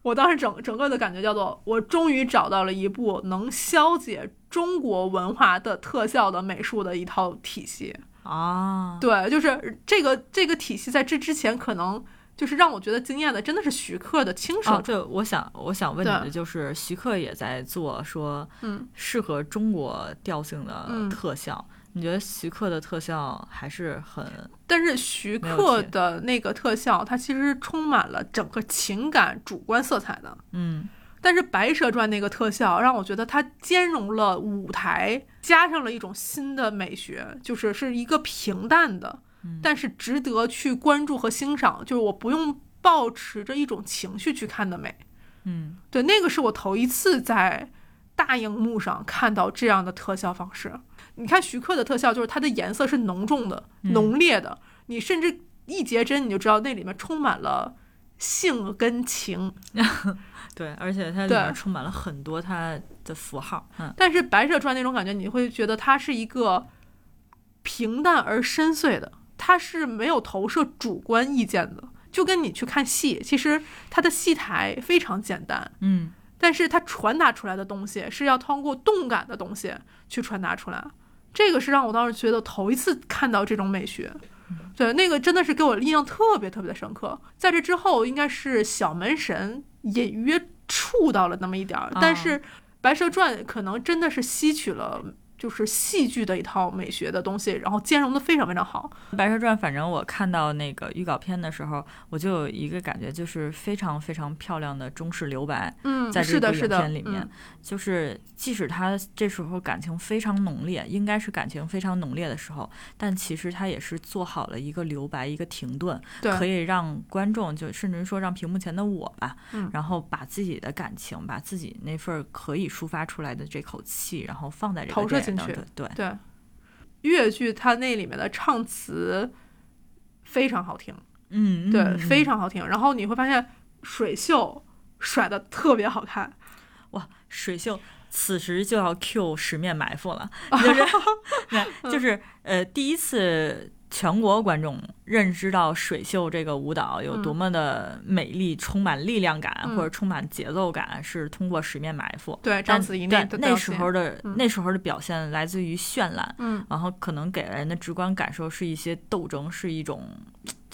我当时整整个的感觉叫做，我终于找到了一部能消解中国文化的特效的美术的一套体系。啊，对，就是这个这个体系在这之前可能就是让我觉得惊艳的，真的是徐克的亲手哦，对，我想我想问你的就是，徐克也在做说嗯。适合中国调性的嗯。特效，你觉得徐克的特效还是很但是徐克的那个特效，它其实充满了整个情感主观色彩的。嗯但是《白蛇传》那个特效让我觉得它兼容了舞台，加上了一种新的美学，就是是一个平淡的，嗯但是值得去关注和欣赏，就是我不用抱持着一种情绪去看的美。嗯对，那个是我头一次在大荧幕上看到这样的特效方式。你看徐克的特效，就是它的颜色是浓重的、嗯浓烈的，你甚至一截针你就知道那里面充满了性跟情。对，而且它里面充满了很多它的符号，嗯但是《白蛇传》那种感觉，你会觉得它是一个平淡而深邃的，它是没有投射主观意见的。就跟你去看戏，其实它的戏台非常简单，嗯但是它传达出来的东西是要通过动感的东西去传达出来。这个是让我当时觉得头一次看到这种美学，对，那个真的是给我印象特别特别的深刻。在这之后，应该是小门神隐约触到了那么一点儿，但是《白蛇传》可能真的是吸取了就是戏剧的一套美学的东西，然后兼容的非常非常好。《白蛇传》，反正我看到那个预告片的时候，我就有一个感觉，就是非常非常漂亮的中式留白，嗯，在这部是的，是的，影片里面，嗯。就是即使他这时候感情非常浓烈，应该是感情非常浓烈的时候，但其实他也是做好了一个留白，一个停顿，可以让观众就甚至说让屏幕前的我吧，嗯。然后把自己的感情，把自己那份儿可以抒发出来的这口气，然后放在这个投射对，对，越剧它那里面的唱词非常好听，嗯，对，嗯非常好听。然后你会发现水袖甩的特别好看，哇，水袖此时就要 Q 十面埋伏了，就是 对，就是呃，第一次全国观众认知到水袖这个舞蹈有多么的美丽、充满力量感、嗯或者充满节奏感，是通过十面埋伏。对，但章子怡那的那时候，的、嗯那时候的表现来自于绚烂，嗯，然后可能给人的直观感受是一些斗争，是一种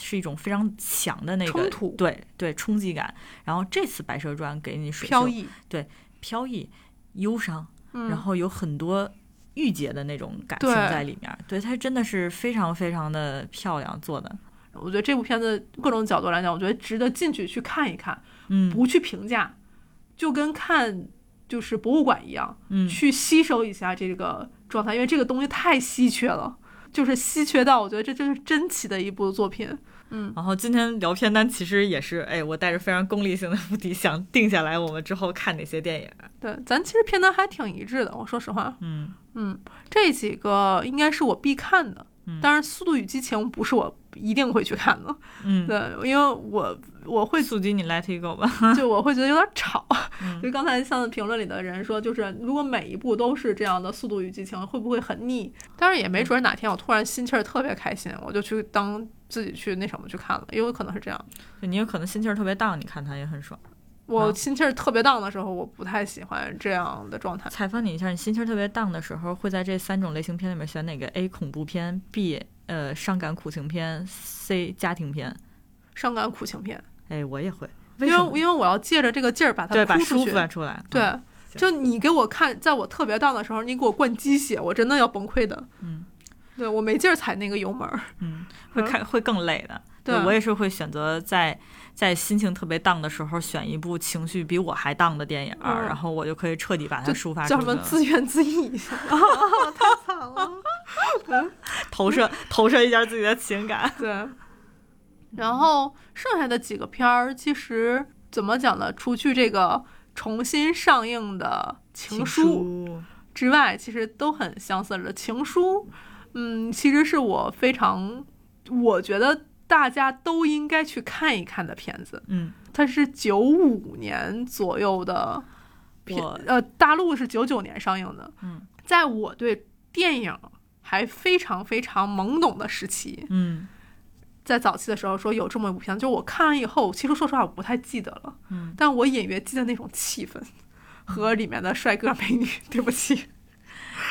是一种非常强的那个冲突对对冲击感。然后这次《白蛇传》给你水袖飘逸，对飘逸、忧伤，嗯，然后有很多郁结的那种感情在里面。对，它真的是非常非常的漂亮做的。我觉得这部片子各种角度来讲，我觉得值得进去去看一看，嗯不去评价，就跟看就是博物馆一样，嗯，去吸收一下这个状态，因为这个东西太稀缺了，就是稀缺到我觉得这就是珍奇的一部作品。嗯，然后今天聊片单其实也是，哎，我带着非常功利性的目的，想定下来我们之后看哪些电影。对，咱其实片单还挺一致的，我说实话，嗯嗯，这几个应该是我必看的。嗯当然，《速度与激情》不是我一定会去看的，嗯，对，因为我我会阻击你 Let It Go 吧。就我会觉得有点吵。嗯就刚才像评论里的人说，就是如果每一部都是这样的《速度与激情》，会不会很腻？当然也没准儿哪天我突然心气儿特别开心，我就去当自己去那什么去看了，也有可能是这样。就你有可能心气儿特别荡，你看它也很爽。我心气儿特别荡的时候，我不太喜欢这样的状态。采访你一下，你心气儿特别荡的时候，会在这三种类型片里面选哪个？A. 恐怖片，B. 呃伤感苦情片，C. 家庭片。伤感苦情片，哎，我也会，因为因为我要借着这个劲儿把它对把舒哭出去。发出来。对，嗯就你给我看，在我特别荡的时候，你给我灌鸡血，我真的要崩溃的。嗯 对我没劲儿踩那个油门儿。嗯，会看会更累的。对我也是会选择在在心情特别荡的时候，选一部情绪比我还荡的电影，嗯然后我就可以彻底把它抒发出来叫什么自怨自艾 太惨了。投射投射一下自己的情感。对，然后剩下的几个片儿，其实怎么讲呢？除去这个重新上映的《情书》书，之外，其实都很相似的。《情书》，嗯，其实是我非常，我觉得大家都应该去看一看的片子。嗯，它是九五年左右的片，呃，大陆是九九年上映的。嗯，在我对电影还非常非常懵懂的时期，嗯在早期的时候说有这么一部片子，就我看完以后，其实说实话我不太记得了，嗯，但我隐约记得那种气氛和里面的帅哥美女。对不起，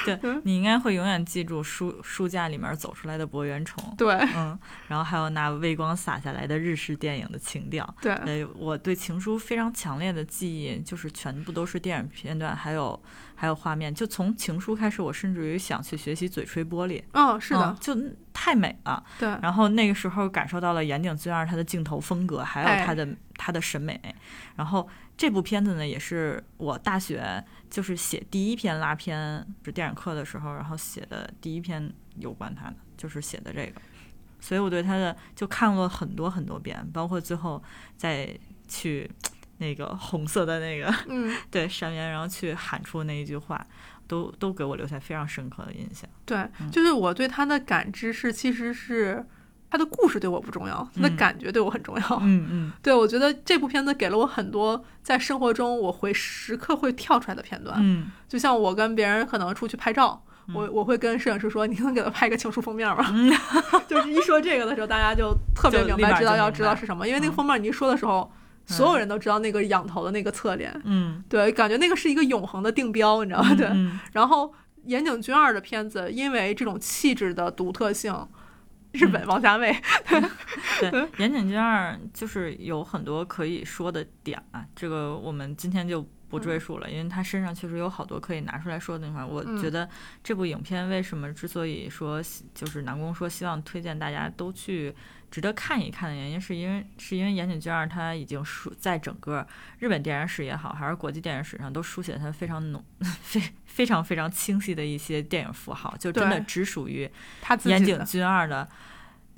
对嗯你应该会永远记住书书架里面走出来的博圆虫。对嗯，然后还有那微光洒下来的日式电影的情调。对，呃，我对情书非常强烈的记忆，就是全部都是电影片段，还有还有画面。就从情书开始，我甚至于想去学习嘴吹玻璃。哦，是的嗯，就太美了。对，然后那个时候感受到了岩井俊二他的镜头风格，还有他的、他的审美。然后这部片子呢，也是我大学就是写第一篇拉片，是电影课的时候，然后写的第一篇有关他的，就是写的这个。所以我对他的就看了很多很多遍，包括最后再去那个红色的那个嗯，对山原，然后去喊出那一句话，都都给我留下非常深刻的印象。对，嗯就是我对他的感知是，其实是他的故事对我不重要，他的嗯感觉对我很重要。嗯嗯 对我觉得这部片子给了我很多在生活中我会时刻会跳出来的片段，嗯就像我跟别人可能出去拍照。我我会跟摄影师说：“你能给他拍一个情书封面吗？” 就是一说这个的时候，大家就特别明白，知道要知道是什么，因为那个嗯封面你一说的时候，所有人都知道那个仰头的那个侧脸，嗯，对，感觉那个是一一个永恒的定标，你知道吗？对。嗯然后岩井俊二的片子，因为这种气质的独特性，日本王家卫，对，岩井俊二就是有很多可以说的点啊，这个我们今天就不赘述了，因为他身上确实有好多可以拿出来说的地方。我嗯觉得这部影片为什么之所以说就是南宫说希望推荐大家都去值得看一看的原因，是因为是因为岩井俊二他已经书在整个日本电影史也好，还是国际电影史上都书写他非常浓、非非常非常清晰的一些电影符号，就真的只属于他自岩井俊二的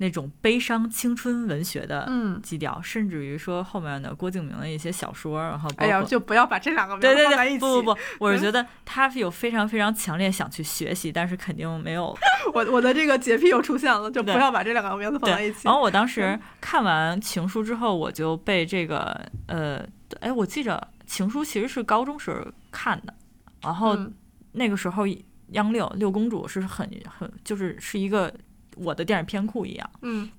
那种悲伤青春文学的嗯，基调，甚至于说后面的郭敬明的一些小说，然后哎呀，就不要把这两个名字放在一起。不不不，我是觉得他有非常非常强烈想去学习，但是肯定没有 我我的这个洁癖又出现了，就不要把这两个名字放在一。起。然后我当时看完《情书》之后，我就被这个呃，哎，我记着《情书》其实是高中时候看的，然后嗯那个时候央六六公主是很很就是是一个我的电影片库一样。嗯。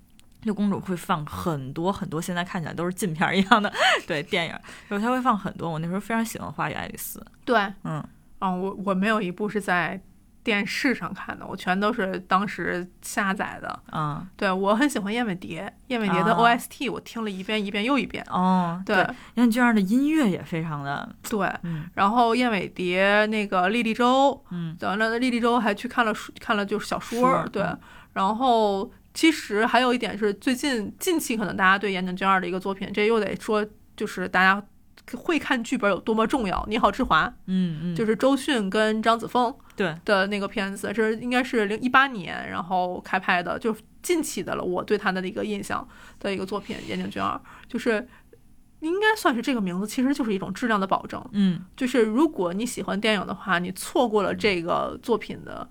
六公主会放很多很多，现在看起来都是禁片儿一样的 对电影，就是她会放很多。我那时候非常喜欢《花与爱丽丝》，对，嗯。啊，我我没有一部是在电视上看的，我全都是当时下载的。嗯。对我很喜欢燕尾蝶，燕尾蝶的啊 OST 我听了一遍一遍又一遍。哦，对。岩井俊二的音乐也非常的，对，嗯。然后燕尾蝶那个莉莉周，嗯。完了莉莉周还去看了书，看了就是小说，对嗯，然后其实还有一点是最近近期可能大家对岩井俊二的一个作品，这又得说就是大家会看剧本有多么重要。你好，志华嗯嗯，就是是周迅跟张子枫对，的那个片子，这应该是零一八年然后开拍的，就近期的了。我对他的一个印象的一个作品《岩井俊二》，就是应该算是这个名字，其实就是一种质量的保证。嗯就是如果你喜欢电影的话，你错过了这个作品的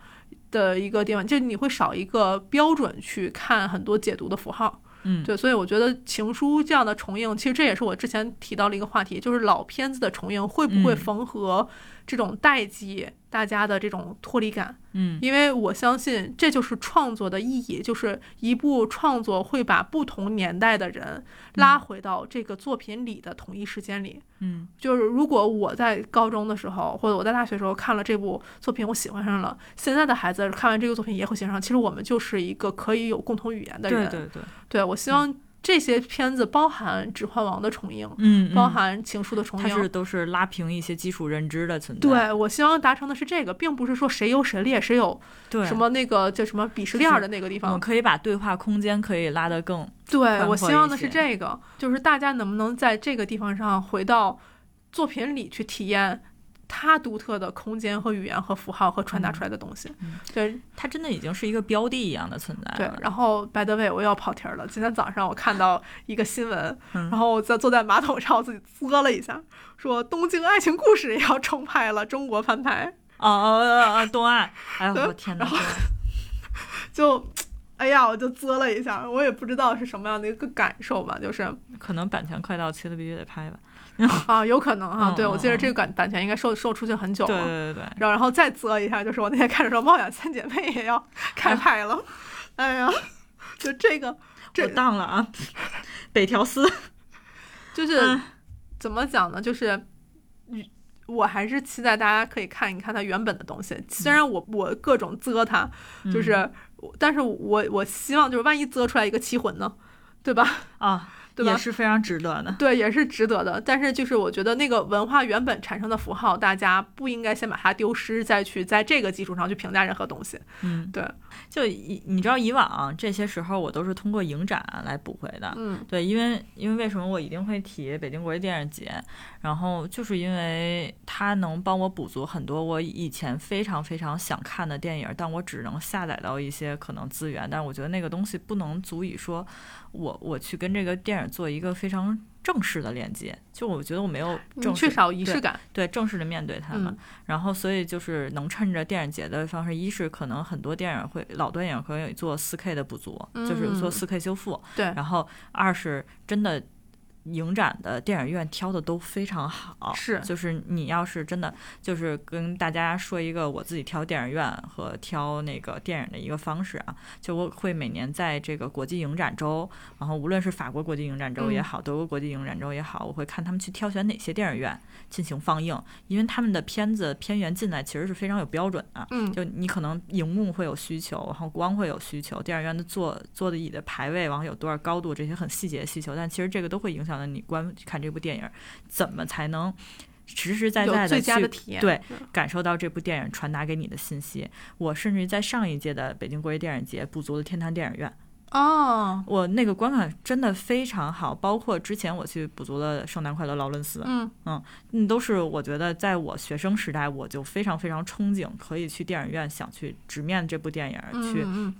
的一个地方，就你会少一个标准去看很多解读的符号。嗯，对，所以我觉得《情书》这样的重映，其实这也是我之前提到了一个话题，就是老片子的重映会不会嗯缝合这种代际大家的这种脱离感？嗯因为我相信这就是创作的意义，就是一部创作会把不同年代的人拉回到这个作品里的同一时间里。嗯就是如果我在高中的时候，或者我在大学的时候看了这部作品，我喜欢上了，现在的孩子看完这个作品也会喜欢上。其实我们就是一个可以有共同语言的人。对对对，对我希望这些片子包含《指环王》的重映，嗯，嗯包含《情书》的重映它是映。都是拉平一些基础认知的存在，对我希望达成的是这个，并不是说谁优谁劣，谁有对什么那个叫什么鄙视链儿的那个地方。我们可以把对话空间可以拉得更，对我希望的是这个，就是大家能不能在这个地方上回到作品里去体验它独特的空间和语言和符号和传达出来的东西。嗯对它真的已经是一个标的一样的存在对，。然后 by the way，我又要跑题儿了。今天早上我看到一个新闻，嗯然后我在坐在马桶上，我自己啧了一下，说《东京爱情故事》也要重拍了，中国翻拍，哦哦哦哦，东岸，哎呦 我天哪！就。哎呀，我就啧了一下，我也不知道是什么样的一个感受吧，就是可能版权快到期了，必须得拍吧。啊，有可能哈、嗯对我记得嗯这个版版权应该售售出去很久了，对对对，然后然后再啧一下，就是我那天看着说《猫眼三姐妹》也要 开拍了，哎呀，就这个 这我当了啊，北条司。就是嗯。怎么讲呢？就是嗯我还是期待大家可以看一看它原本的东西，虽然我我各种啧它，就是但是我我希望就是万一啧出来一个棋魂呢，对吧？啊，对吧也是非常值得的。对，也是值得的。但是就是我觉得那个文化原本产生的符号，大家不应该先把它丢失，再去在这个基础上去评价任何东西。嗯，对，就以你知道以往这些时候我都是通过影展来补回的。嗯对，因为因为为什么我一定会提北京国际电影节？然后就是因为它能帮我补足很多我以前非常非常想看的电影，但我只能下载到一些可能资源，但是我觉得那个东西不能足以说我我去跟跟这个电影做一个非常正式的连接，就我觉得我没有正式缺少仪式感。对，正式的面对他们，嗯然后所以就是能趁着电影节的方式，一是可能很多电影会老电影可能有做四 K 的补足，就是做嗯四 K 修复，对，然后二是真的影展的电影院挑的都非常好，是。就是你要是真的就是跟大家说一个我自己挑电影院和挑那个电影的一个方式啊，就我会每年在这个国际影展周，然后无论是法国国际影展周也嗯。好，德国国际影展周也好，我会看他们去挑选哪些电影院进行放映，因为他们的片子片源进来其实是非常有标准的。嗯，就你可能荧幕会有需求，然后光会有需求，电影院的座坐的椅的排位，然后有多少高度，这些很细节的需求，但其实这个都会影响到你观看这部电影怎么才能实实在在的去。对感受到这部电影传达给你的信息。我甚至于在上一届的北京国际电影节补足了天坛电影院，哦，我那个观感真的非常好，包括之前我去补足了《圣诞快乐，劳伦斯》，嗯嗯，都是我觉得在我学生时代，我就非常非常憧憬可以去电影院，想去直面这部电影，去嗯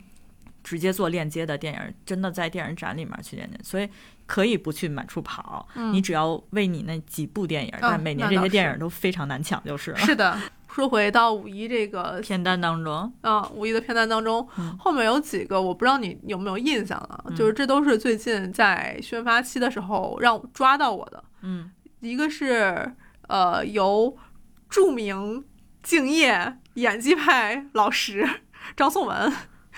直接做链接的电影，真的在电影展里面去链接，所以可以不去满处跑，嗯你只要为你那几部电影，但每年这些电是影都非常难抢，就是了。是的。说回到五一这个片单当中，啊，五一的片单当中，嗯后面有几个我不知道你有没有印象啊？嗯就是这都是最近在宣发期的时候让我抓到我的。嗯一个是呃由著名敬业演技派老师张颂文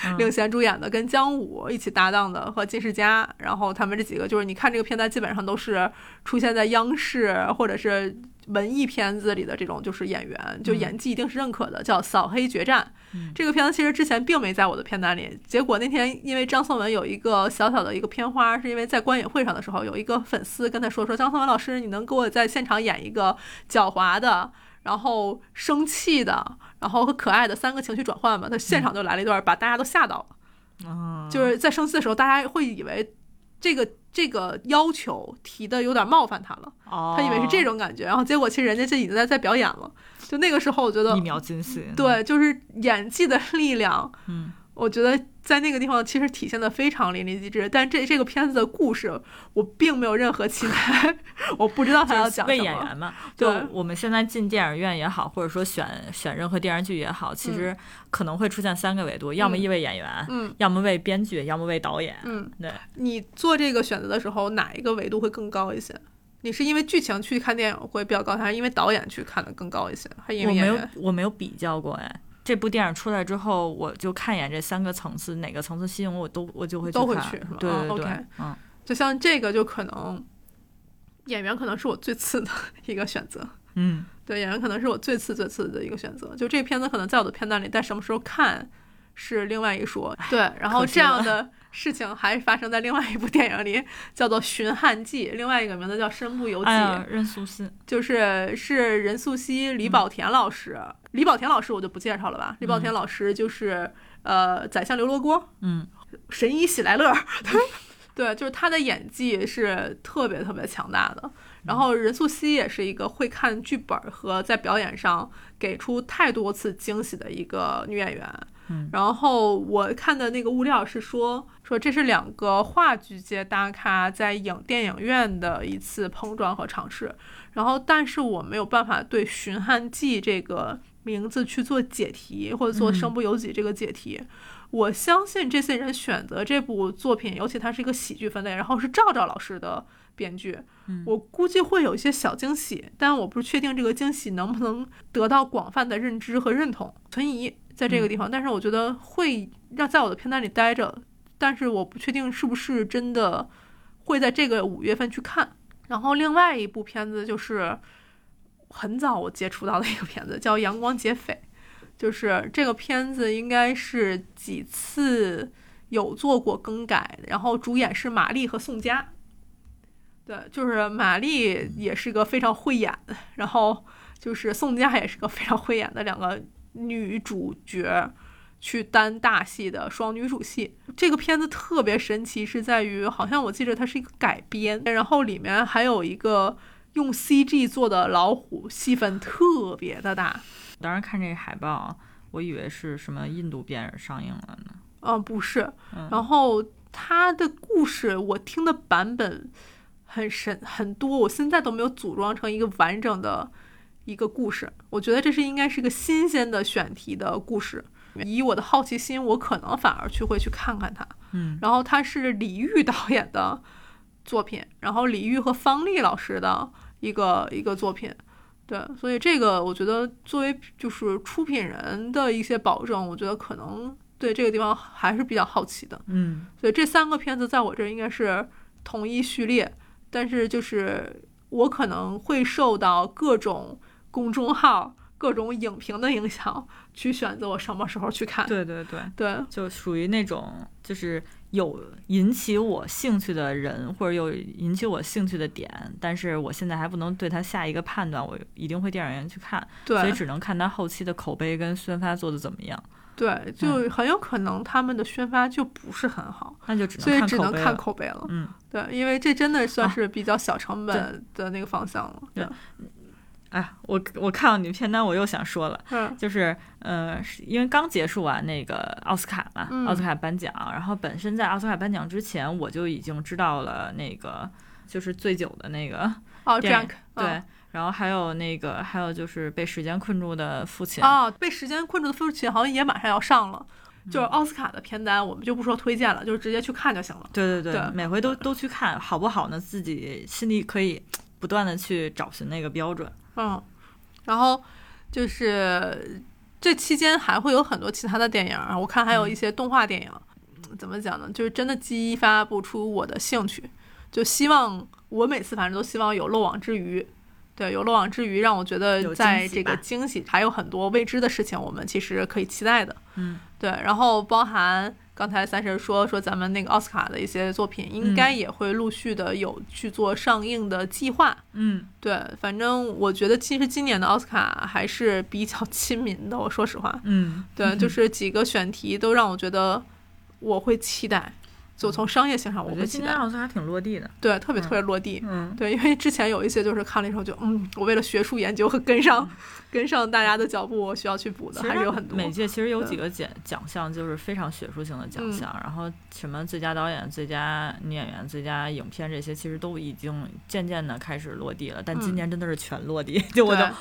嗯领衔主演的，跟姜武一起搭档的和金世佳，然后他们这几个就是你看这个片单基本上都是出现在央视或者是文艺片子里的这种就是演员，就嗯演技一定是认可的，叫《扫黑决战》。嗯这个片子其实之前并没在我的片单里，结果那天因为张颂文有一个小小的一个片花，是因为在观影会上的时候，有一个粉丝跟他说说张颂文老师，你能给我在现场演一个狡猾的，然后生气的，然后和可爱的三个情绪转换嘛？他现场就来了一段，把大家都吓到了。嗯，就是在生气的时候，大家会以为这个这个要求提的有点冒犯他了，哦，他以为是这种感觉，然后结果其实人家就已经在在表演了。就那个时候，我觉得一秒惊喜，对，就是演技的力量，嗯，我觉得在那个地方其实体现的非常淋漓尽致。但这这个片子的故事，我并没有任何期待，我不知道他要讲什么。演员嘛，对就我们现在进电影院也好，或者说选选任何电视剧也好，其实可能会出现三个维度，要么一位演员，嗯要么为编剧，要么为导演。嗯，对，你做这个选择的时候，哪一个维度会更高一些？你是因为剧情去看电影会比较高，还是因为导演去看的更高一些？因我没有？我没有比较过哎。这部电影出来之后，我就看一眼这三个层次，哪个层次吸引我，我都我就会都会去是吧对哦对对嗯就像这个，就可能演员可能是我最次的一个选择。嗯对，演员可能是我最次最次的一个选择。就这片子可能在我的片单里，但什么时候看是另外一说。对，然后这样的事情还发生在另外一部电影里，叫做《寻汉记》，另外一个名字叫《身不由己》哎，任素汐，就是是任素汐、李保田老师。李保田老师我就不介绍了吧，李保田老师就是、呃《宰相刘罗锅》嗯神医喜来乐，对，就是他的演技是特别特别强大的。然后任素汐也是一个会看剧本和在表演上给出太多次惊喜的一个女演员。嗯然后我看的那个物料是说说这是两个话剧界大咖在影电影院的一次碰撞和尝试。然后，但是我没有办法对《寻汉记》这个名字去做解题，或者做嗯“身不由己”这个解题。我相信这些人选择这部作品，尤其它是一个喜剧分类，然后是赵赵老师的编剧，嗯我估计会有一些小惊喜，但我不确定这个惊喜能不能得到广泛的认知和认同，存疑在这个地方。但是我觉得会让在我的片单里待着，但是我不确定是不是真的会在这个五月份去看。然后另外一部片子就是很早我接触到的一个片子，叫《阳光劫匪》。就是这个片子应该是几次有做过更改，然后主演是马丽和宋佳。对，就是马丽也是个非常会演的，然后就是宋佳也是个非常会演的两个女主角去担大戏的双女主戏。这个片子特别神奇，是在于好像我记得它是一个改编，然后里面还有一个用 CG 做的老虎，戏份特别的大。当时看这个海报，我以为是什么印度电影上映了呢。嗯，不是，嗯然后他的故事我听的版本很神很多，我现在都没有组装成一个完整的一个故事。我觉得这是应该是个新鲜的选题的故事。以我的好奇心，我可能反而去会去看看它。嗯，然后它是李玉导演的作品，然后李玉和方丽老师的一个一个作品。对，所以这个我觉得作为就是出品人的一些保证，我觉得可能对这个地方还是比较好奇的。嗯所以这三个片子在我这儿应该是同一序列，但是就是我可能会受到各种公众号、各种影评的影响，去选择我什么时候去看。对对对，对就属于那种就是有引起我兴趣的人，或者有引起我兴趣的点，但是我现在还不能对他下一个判断，我一定会电影院去看，所以只能看他后期的口碑跟宣发做的怎么样，对，就很有可能他们的宣发就不是很好，那就只所以只能看口碑了。嗯，对，因为这真的算啊是比较小成本的那个方向了。对哎，我我看到你片单，我又想说了。嗯就是呃，是因为刚结束完那个奥斯卡嘛，嗯奥斯卡颁奖，然后本身在奥斯卡颁奖之前，我就已经知道了那个就是醉酒的那个哦，drunk，对，然后还有那个还有就是被时间困住的父亲，啊，被时间困住的父亲好像也马上要上了。嗯就是奥斯卡的片单，我们就不说推荐了，就是直接去看就行了。对对对每回都都去看，好不好呢？自己心里可以不断的去找寻那个标准。嗯，然后就是这期间还会有很多其他的电影啊，我看还有一些动画电影。嗯怎么讲呢？就是真的激发不出我的兴趣，就希望我每次反正都希望有漏网之鱼。对，有漏网之鱼，让我觉得在这个惊喜吧惊喜还有很多未知的事情，我们其实可以期待的。嗯，对，然后包含刚才三婶说说咱们那个奥斯卡的一些作品，应该也会陆续的有去做上映的计划。嗯，对，反正我觉得其实今年的奥斯卡还是比较亲民的，我说实话。嗯，对，就是几个选题都让我觉得我会期待，就从商业性上我觉得今我会期待。年奥斯卡挺落地的。对，特别特别落地。嗯，对，因为之前有一些就是看了以后就嗯，我为了学术研究和跟上、跟上大家的脚步，我需要去补的还是有很多。每届其实有几个奖奖项就是非常学术性的奖嗯项，然后什么最佳导演、最佳女演员、最佳影片这些，其实都已经渐渐的开始落地了。但今嗯年真的是全落地，就我对都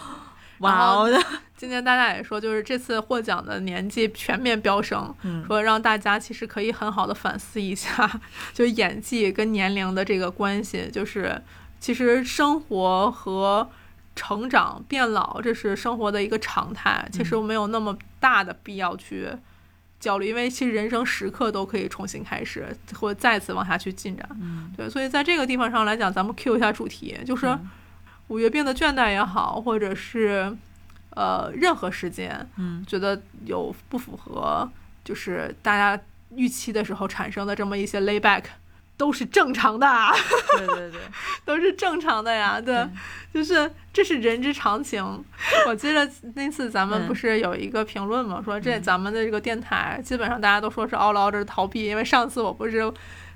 哇哦，今年大家也说，就是这次获奖的年纪全面飙升，嗯。说让大家其实可以很好的反思一下，就演技跟年龄的这个关系，就是其实生活和成长变老，这是生活的一个常态，其实没有那么大的必要去焦虑，因为其实人生时刻都可以重新开始，或再次往下去进展。嗯。对，所以在这个地方上来讲，咱们 Q 一下主题，就是嗯五月病的倦怠也好，或者是呃任何时间，嗯。觉得有不符合就是大家预期的时候产生的这么一些 layback，都是正常的啊，对对对，都是正常的呀，对，就是这是人之常情。我记得那次咱们嗯。不是有一个评论嘛，说这嗯。咱们的这个电台基本上大家都说是嗷了嗷着逃避，因为上次我不是。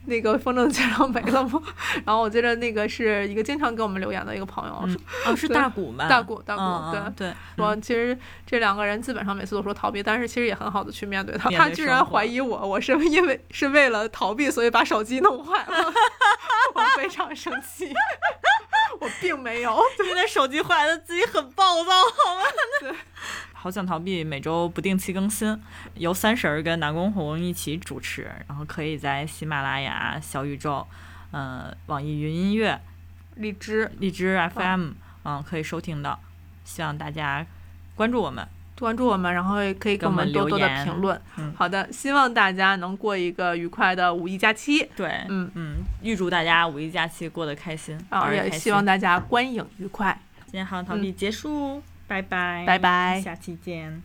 那个风筝介绍没了吗？然后我记得那个是一个经常给我们留言的一个朋友，嗯哦是大鼓吧？大鼓大鼓嗯对嗯对，说其实这两个人基本上每次都说逃避，但是其实也很好的去面对它。面对他居然怀疑我，我是因为 是为了逃避，所以把手机弄坏了，我非常生气。我并没有，因为手机坏了，自己很暴躁，好吗？好想逃避每周不定期更新，由三婶儿跟南宫红一起主持，然后可以在喜马拉雅、小宇宙、呃网易云音乐、荔枝荔枝 FM，嗯，可以收听到。希望大家关注我们，关注我们，然后也可以给我们多多的评论。嗯好的，希望大家能过一个愉快的五一假期，对，嗯嗯，预祝大家五一假期过得开心，然后玩儿开心也希望大家观影愉快。今天好想逃避结束，拜拜，拜拜下期见。